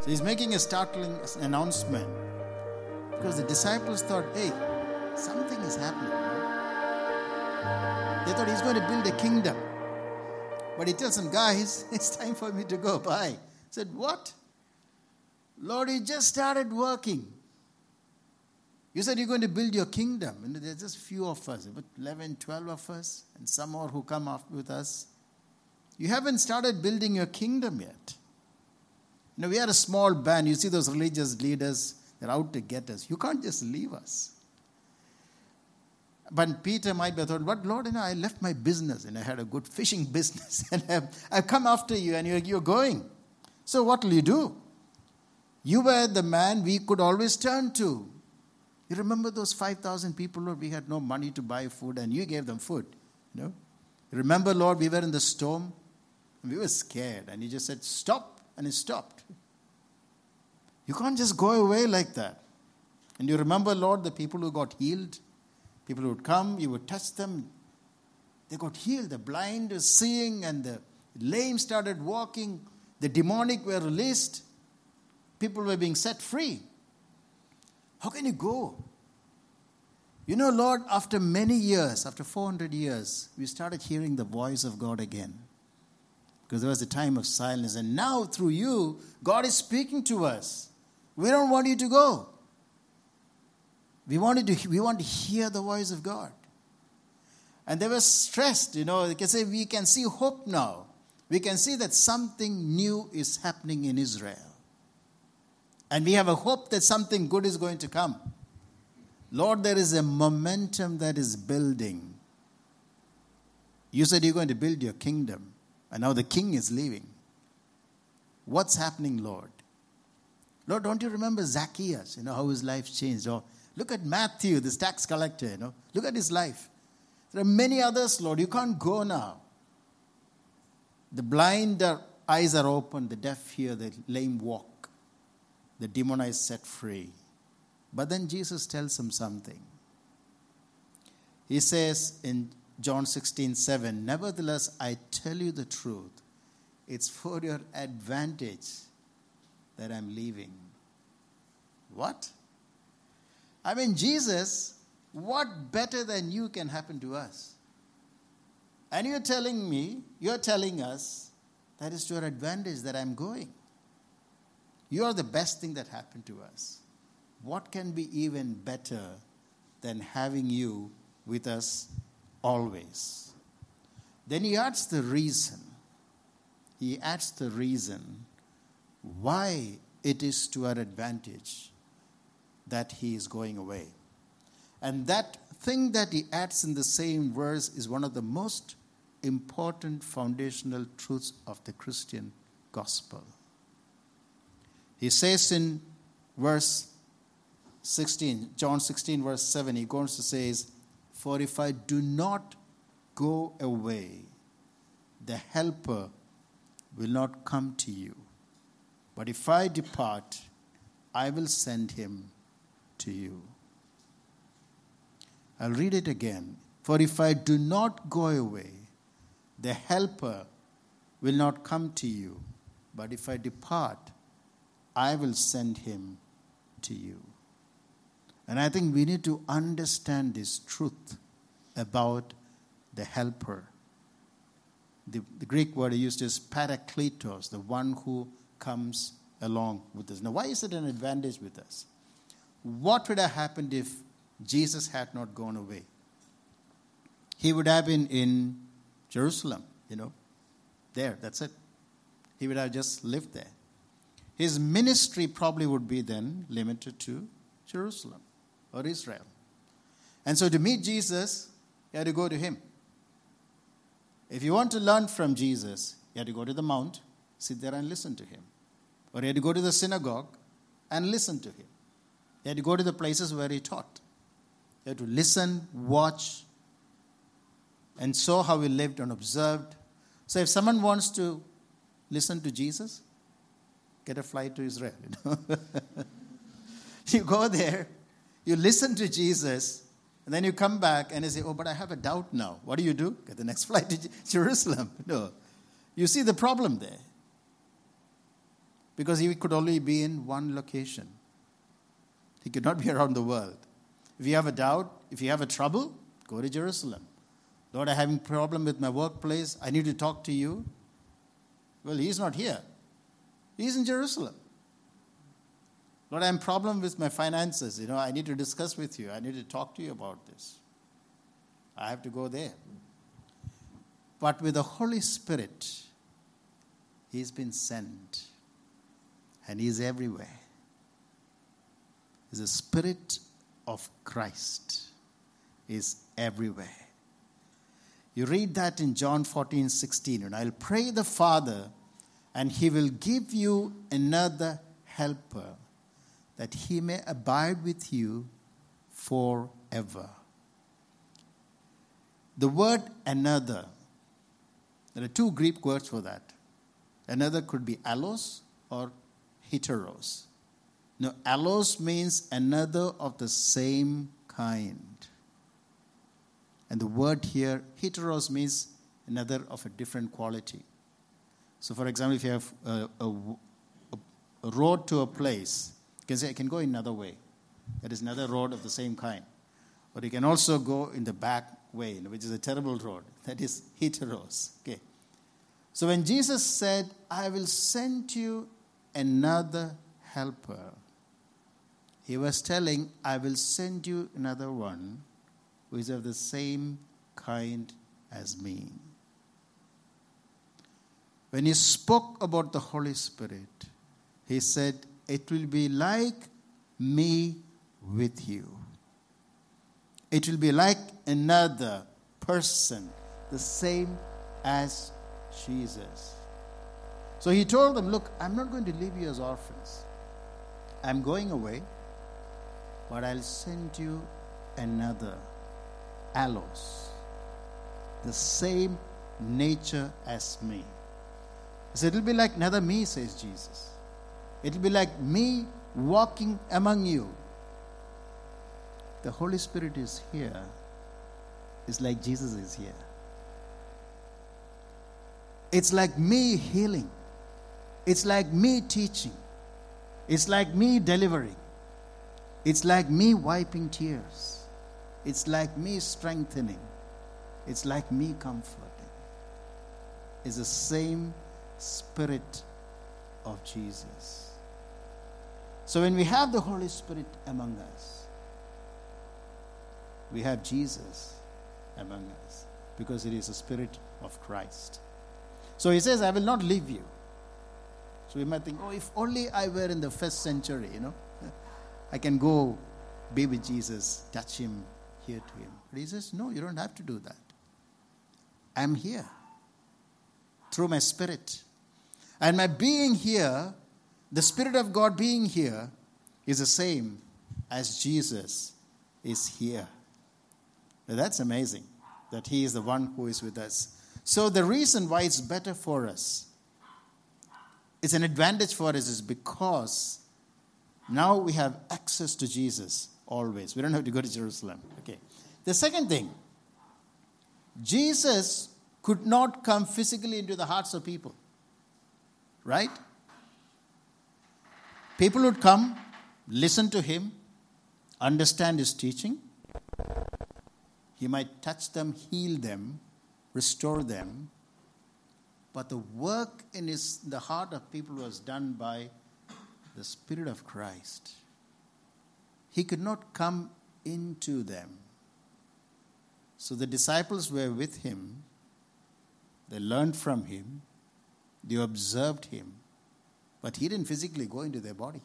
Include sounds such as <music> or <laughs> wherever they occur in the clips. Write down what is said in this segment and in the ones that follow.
So he's making a startling announcement because the disciples thought, hey, something is happening. They thought he's going to build a kingdom. But he tells them, guys, <laughs> it's time for me to go. Bye. said, what? Lord, he just started working. You said you're going to build your kingdom. And there's just few of us, about 11, 12 of us, and some more who come up with us. You haven't started building your kingdom yet. You know, we are a small band. You see those religious leaders, they're out to get us. You can't just leave us. But Peter might be thought, but Lord, you know, I left my business and I had a good fishing <laughs> business and I've, I've come after you and you're, you're going. So what will you do? You were the man we could always turn to. You remember those 5,000 people, Lord, we had no money to buy food and you gave them food. You know? Remember, Lord, we were in the storm we were scared and you just said, stop, and it stopped. You can't just go away like that. And you remember, Lord, the people who got healed? People would come, you would touch them, they got healed. The blind were seeing, and the lame started walking. The demonic were released. People were being set free. How can you go? You know, Lord, after many years, after 400 years, we started hearing the voice of God again. Because there was a time of silence. And now, through you, God is speaking to us. We don't want you to go. We, wanted to, we want to hear the voice of God. And they were stressed, you know. They can say, We can see hope now. We can see that something new is happening in Israel. And we have a hope that something good is going to come. Lord, there is a momentum that is building. You said you're going to build your kingdom, and now the king is leaving. What's happening, Lord? Lord, don't you remember Zacchaeus? You know how his life changed? Or Look at Matthew, this tax collector, you know. Look at his life. There are many others, Lord. You can't go now. The blind eyes are open, the deaf hear, the lame walk, the demonized set free. But then Jesus tells him something. He says in John 16, 7, Nevertheless, I tell you the truth. It's for your advantage that I'm leaving. What? I mean, Jesus, what better than you can happen to us? And you're telling me, you're telling us that is to your advantage that I'm going. You are the best thing that happened to us. What can be even better than having you with us always? Then he adds the reason. He adds the reason why it is to our advantage that he is going away. And that thing that he adds in the same verse is one of the most important foundational truths of the Christian gospel. He says in verse 16, John 16, verse 7, he goes to say, For if I do not go away, the helper will not come to you. But if I depart, I will send him to you. I'll read it again. For if I do not go away, the Helper will not come to you. But if I depart, I will send him to you. And I think we need to understand this truth about the Helper. The, the Greek word used is parakletos, the one who comes along with us. Now, why is it an advantage with us? what would have happened if Jesus had not gone away? He would have been in Jerusalem, you know, there, that's it. He would have just lived there. His ministry probably would be then limited to Jerusalem or Israel. And so to meet Jesus, you had to go to him. If you want to learn from Jesus, you had to go to the mount, sit there and listen to him. Or you had to go to the synagogue and listen to him. You had to go to the places where he taught. You had to listen, watch, and saw how he lived and observed. So if someone wants to listen to Jesus, get a flight to Israel. You, know? <laughs> you go there, you listen to Jesus, and then you come back and you say, Oh, but I have a doubt now. What do you do? Get the next <laughs> flight to Jerusalem. No. You see the problem there. because he could only be in one location. He could not be <laughs> around the world. If you have a doubt, if you have a trouble, go to Jerusalem. Lord, I'm having a problem with my workplace. I need to talk to you. Well, he's not here. He's in Jerusalem. Lord, I have a problem with my finances. You know, I need to discuss with you. I need to talk to you about this. I have to go there. But with the Holy Spirit, He's been sent. And He's everywhere. The Spirit of Christ is everywhere. You read that in John 14, 16. And I'll pray the Father, and he will give you another helper, that he may abide with you forever. The word another, there are two Greek words for that. Another could be allos or heteros. Now, allos means another of the same kind. And the word here, heteros, means another of a different quality. So, for example, if you have a, a, a road to a place, you can say, I can go another way. That is another road of the same kind. But you can also go in the back way, which is a terrible road. <laughs> That is heteros. Okay. So when Jesus said, I will send you another helper, he was telling, I will send you another one who is of the same kind as me. When he spoke about the Holy Spirit, he said, It will be like me with you. It will be like another person, the same as Jesus. So he told them, Look, I'm not going to leave you as orphans. I'm going away, but I'll send you another, allos, the same nature as me. So It'll be like another me, says Jesus. It'll be like me walking among you. The Holy Spirit is here. It's like Jesus is here. It's like me healing. It's like me teaching. It's like me delivering. It's like me wiping tears. It's like me strengthening. It's like me comforting. It's the same Spirit of Jesus. So when we have the Holy Spirit among us, we have Jesus among us because it is the Spirit of Christ. So he says, I will not leave you. So we might think, oh, if only I were in the first century, you know, <laughs> I can go be with Jesus, touch him, hear to him. But he says, no, you don't have to do that. I'm here through my spirit. And my being here, the Spirit of God being here, is the same as Jesus is here. Now that's amazing that He is the one who is with us. So, the reason why it's better for us, it's an advantage for us, is because now we have access to Jesus always. We don't have to go to Jerusalem. Okay. The second thing, Jesus could not come physically into the hearts of people. Right? People would come, listen to him, understand his teaching. He might touch them, heal them, restore them. But the work in his, the heart of people was done by the Spirit of Christ. He could not come into them. So the disciples were with him, they learned from him, they observed him, but he didn't physically go into their body.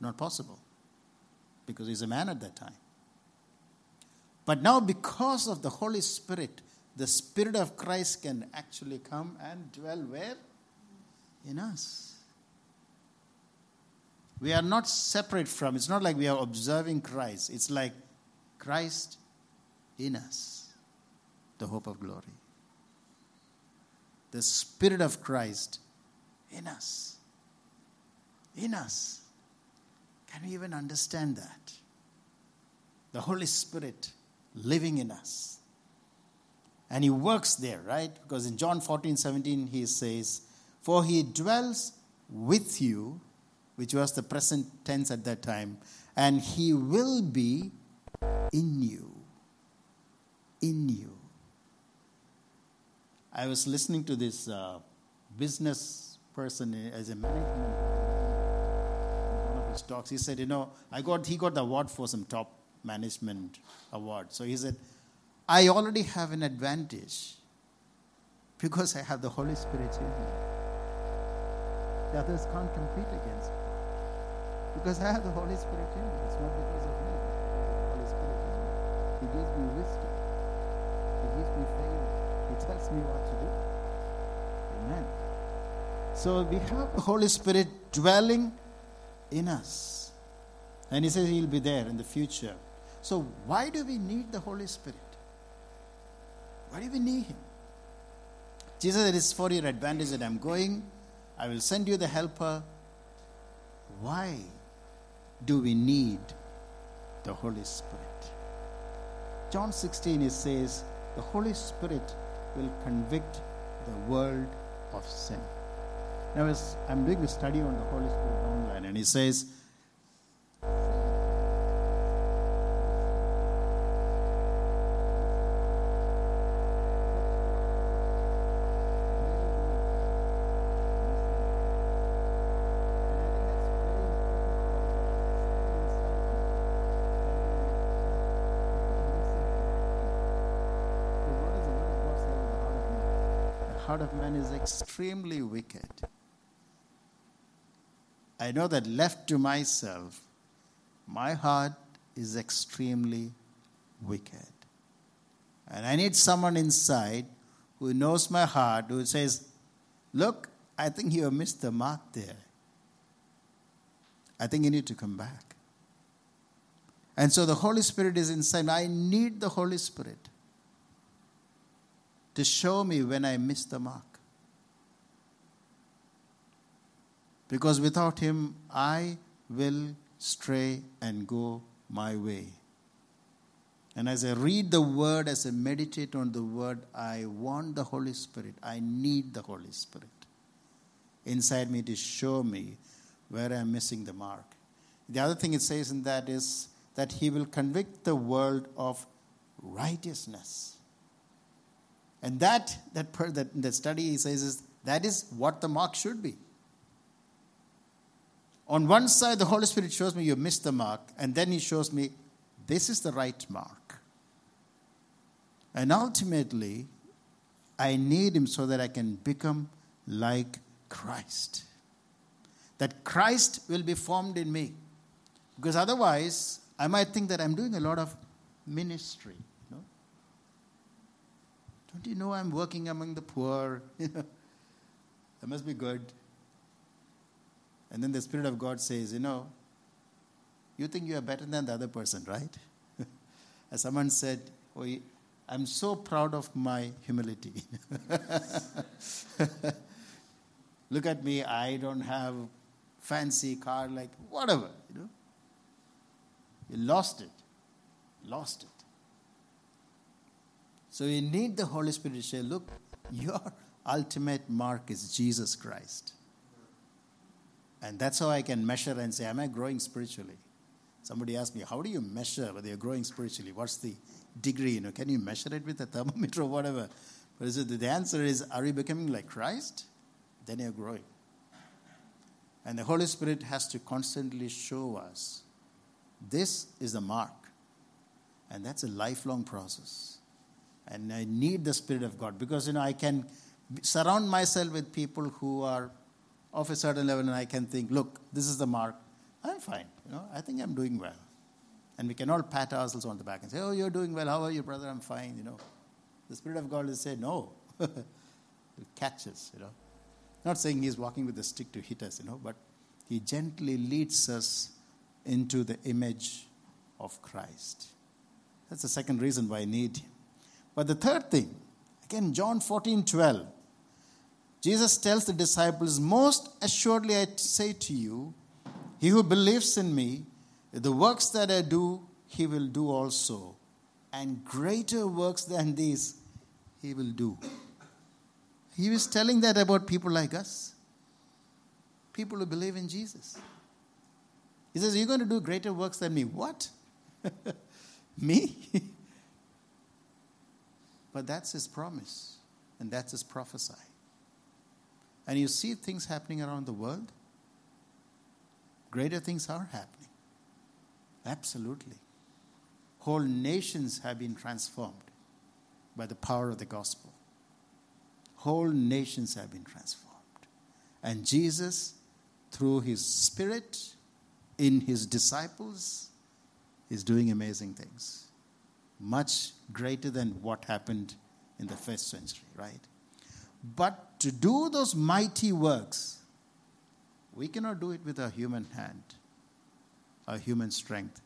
Not possible, because he's a man at that time. But now, because of the Holy Spirit, the Spirit of Christ can actually come and dwell where? In us. We are not separate from, it's not like we are observing Christ. It's like Christ in us, the hope of glory. The Spirit of Christ in us. In us. Can we even understand that? The Holy Spirit living in us. And he works there, right? Because in John 14, 17, he says, For he dwells with you, which was the present tense at that time, and he will be in you. In you. I was listening to this uh, business person as a management one of his talks. He said, you know, I got he got the award for some top management award. So he said, I already have an advantage because I have the Holy Spirit in me. The others can't compete against me because I have the Holy Spirit in me. It's not because of me. Because the Holy Spirit in me. He gives me wisdom. He gives me favor. Tells me what to do. Amen. So we have the Holy Spirit dwelling in us. And he says he'll be there in the future. So why do we need the Holy Spirit? Why do we need him? Jesus said, It is for your advantage that I'm going. I will send you the helper. Why do we need the Holy Spirit? John 16, it says, The Holy Spirit will convict the world of sin. Now, as I'm doing a study on the Holy Spirit online, and he says, heart of man is extremely wicked. I know that left to myself, my heart is extremely wicked. And I need someone inside who knows my heart, who says, Look, I think you have missed the mark there. I think you need to come back. And so the Holy Spirit is inside. I need the Holy Spirit to show me when I miss the mark. Because without Him, I will stray and go my way. And as I read the Word, as I meditate on the Word, I want the Holy Spirit. I need the Holy Spirit inside me to show me where I'm missing the mark. The other thing it says in that is that He will convict the world of righteousness. And that, that, per, that, that study says is that is what the mark should be. On one side, the Holy Spirit shows me you missed the mark, and then He shows me this is the right mark. And ultimately, I need Him so that I can become like Christ. That Christ will be formed in me. Because otherwise, I might think that I'm doing a lot of ministry. Don't you know I'm working among the poor? <laughs> that must be good. And then the Spirit of God says, You know, you think you are better than the other person, right? <laughs> As someone said, oh, I'm so proud of my humility. <laughs> Look at me, I don't have fancy car, like whatever, you know. You lost it. Lost it. So you need the Holy Spirit to say, look, your ultimate mark is Jesus Christ. And that's how I can measure and say, am I growing spiritually? Somebody asked me, how do you measure whether you're growing spiritually? What's the degree? You know, can you measure it with a thermometer or whatever? But the answer is, are you becoming like Christ? Then you're growing. And the Holy Spirit has to constantly show us this is the mark. And that's a lifelong process. And I need the Spirit of God because, you know, I can surround myself with people who are of a certain level and I can think, look, this is the mark. I'm fine. You know, I think I'm doing well. And we can all pat ourselves on the back and say, oh, you're doing well. How are you, brother? I'm fine, you know. The Spirit of God will say, no. <laughs> He'll catch us, you know. Not saying he's walking with a stick to hit us, you know, but he gently leads us into the image of Christ. That's the second reason why I need him. But the third thing, again, John 14 12, Jesus tells the disciples, Most assuredly I say to you, he who believes in me, the works that I do, he will do also. And greater works than these, he will do. He was telling that about people like us. people who believe in Jesus. He says, You're going to do greater works than me. What? <laughs> me? <laughs> but that's his promise, and that's his prophecy. And you see things happening around the world, greater things are happening. Absolutely. Whole nations have been transformed by the power of the gospel. Whole nations have been transformed. And Jesus, through his Spirit in his disciples, is doing amazing things. Much greater than what happened in the first century, right? But to do those mighty works, we cannot do it with our human hand, our human strength.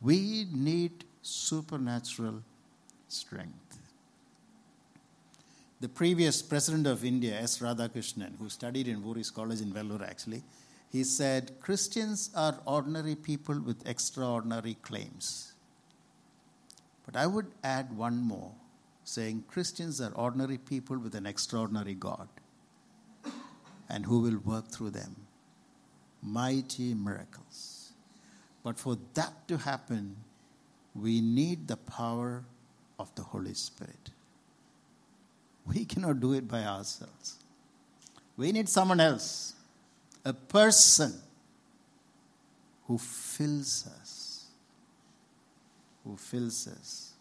We need supernatural strength. The previous president of India, S. Radhakrishnan, who studied in Voorhees College in Vellore actually, he said, Christians are ordinary people with extraordinary claims. But I would add one more, saying Christians are ordinary people with an extraordinary God and who will work through them mighty miracles. But for that to happen, we need the power of the Holy Spirit. We cannot do it by ourselves. We need someone else, a person who fills us, who fills us.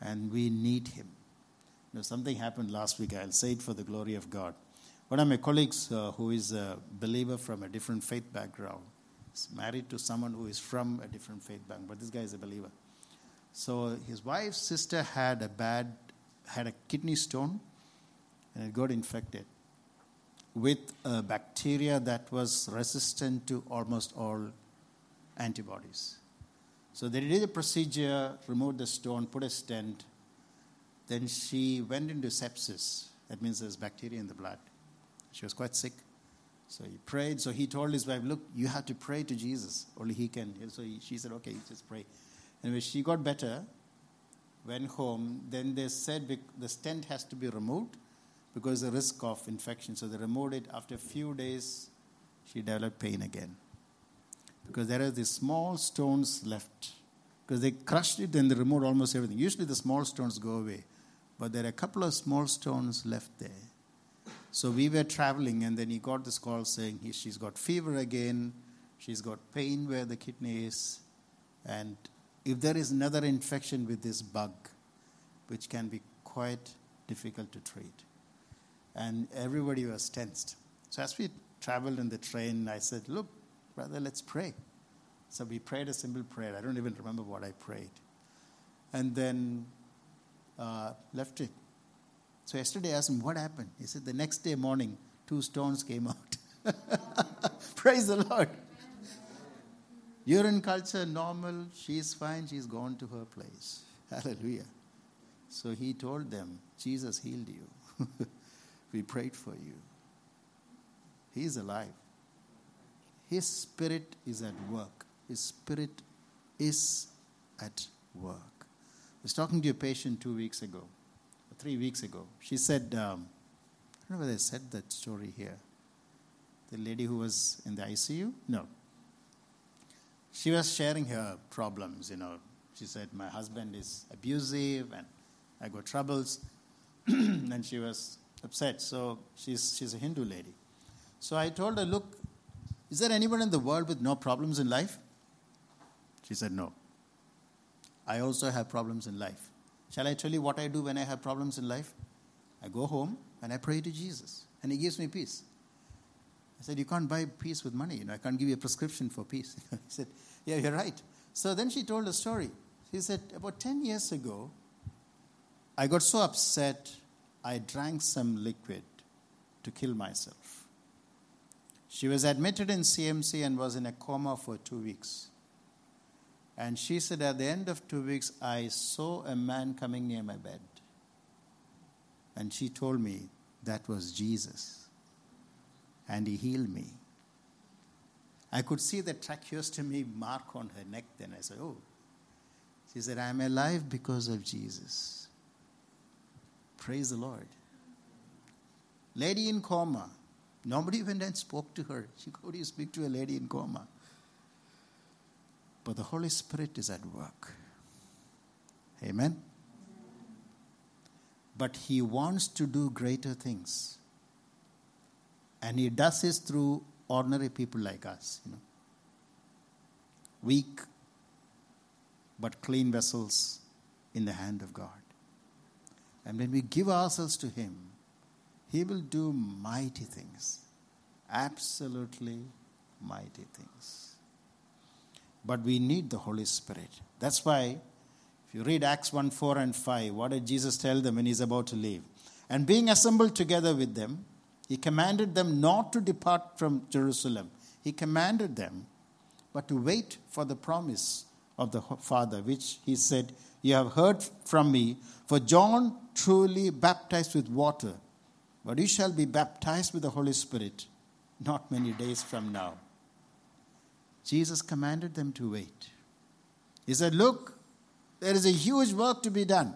And we need him. You know, something happened last week. I'll say it for the glory of God. One of my colleagues, uh, who is a believer from a different faith background, is married to someone who is from a different faith background, but this guy is a believer. So his wife's sister had a bad, had a kidney stone, and it got infected with a bacteria that was resistant to almost all antibodies. So they did a procedure, removed the stone, put a stent. Then she went into sepsis. That means there's bacteria in the blood. She was quite sick. So he prayed. So he told his wife, Look, you have to pray to Jesus. Only he can. So he, she said, Okay, just pray. Anyway, she got better, went home. Then they said the stent has to be removed because the risk of infection. So they removed it. After a few days, she developed pain again. Because there are these small stones left. Because they crushed it and they removed almost everything. Usually the small stones go away. But there are a couple of small stones left there. So we were traveling, and then he got this call saying he, she's got fever again, she's got pain where the kidney is, and if there is another infection with this bug, which can be quite difficult to treat. And everybody was tensed. So as we traveled in the train, I said, Look, brother, let's pray. So we prayed a simple prayer. I don't even remember what I prayed. And then uh, left it. So yesterday I asked him, What happened? He said, The next day morning, two stones came out. <laughs> Praise the Lord. Urine culture normal. She's fine. She's gone to her place. Hallelujah. So he told them, Jesus healed you. <laughs> we prayed for you. He's alive. His spirit is at work. His spirit is at work. I was talking to a patient two weeks ago three weeks ago. She said, um, I don't know whether I said that story here. The lady who was in the ICU? No. She was sharing her problems, you know. She said, My husband is abusive and I got troubles. <clears throat> and she was upset. So she's, she's a Hindu lady. So I told her, Look, is there anyone in the world with no problems in life? She said, No. I also have problems in life. Shall I tell you what I do when I have problems in life? I go home and I pray to Jesus, and He gives me peace. I said, You can't buy peace with money. You know, I can't give you a prescription for peace. <laughs> he said, Yeah, you're right. So then she told a story. She said, About 10 years ago, I got so upset, I drank some liquid to kill myself. She was admitted in CMC and was in a coma for two weeks. And she said, At the end of two weeks, I saw a man coming near my bed. And she told me that was Jesus. And he healed me. I could see the tracheostomy mark on her neck. Then I said, Oh. She said, I'm alive because of Jesus. Praise the Lord. Lady in coma, Nobody went and spoke to her. She could you speak to a lady in coma. But the Holy Spirit is at work. Amen. But He wants to do greater things. And He does this through ordinary people like us, you know. Weak but clean vessels in the hand of God. And when we give ourselves to Him, He will do mighty things. Absolutely mighty things. But we need the Holy Spirit. That's why, if you read Acts 1 4 and 5, what did Jesus tell them when He's about to leave? And being assembled together with them, He commanded them not to depart from Jerusalem. He commanded them, but to wait for the promise of the Father, which He said, You have heard from me. For John truly baptized with water, but you shall be baptized with the Holy Spirit not many days from now. Jesus commanded them to wait. He said, Look, there is a huge work to be done.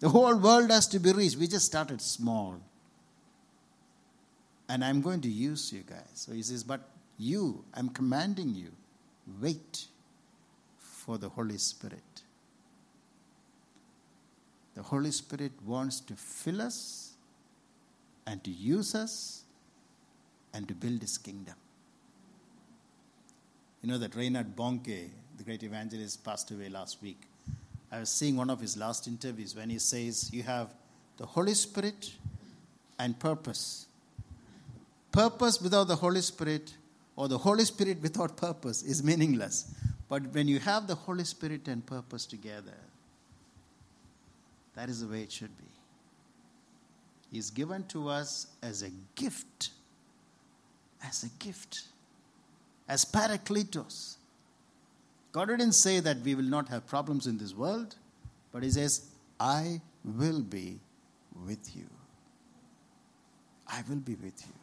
The whole world has to be reached. We just started small. And I'm going to use you guys. So he says, But you, I'm commanding you, wait for the Holy Spirit. The Holy Spirit wants to fill us and to use us and to build his kingdom. You know that Reinhard Bonnke, the great evangelist, passed away last week. I was seeing one of his last interviews when he says, You have the Holy Spirit and purpose. Purpose without the Holy Spirit or the Holy Spirit without purpose is meaningless. But when you have the Holy Spirit and purpose together, that is the way it should be. Is given to us as a gift. As a gift. As parakletos. God didn't say that we will not have problems in this world, but He says, I will be with you. I will be with you.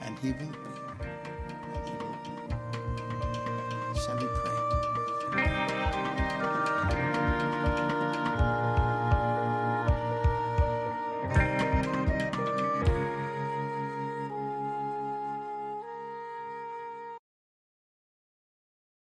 And He will be. And He will be. Shall we pray?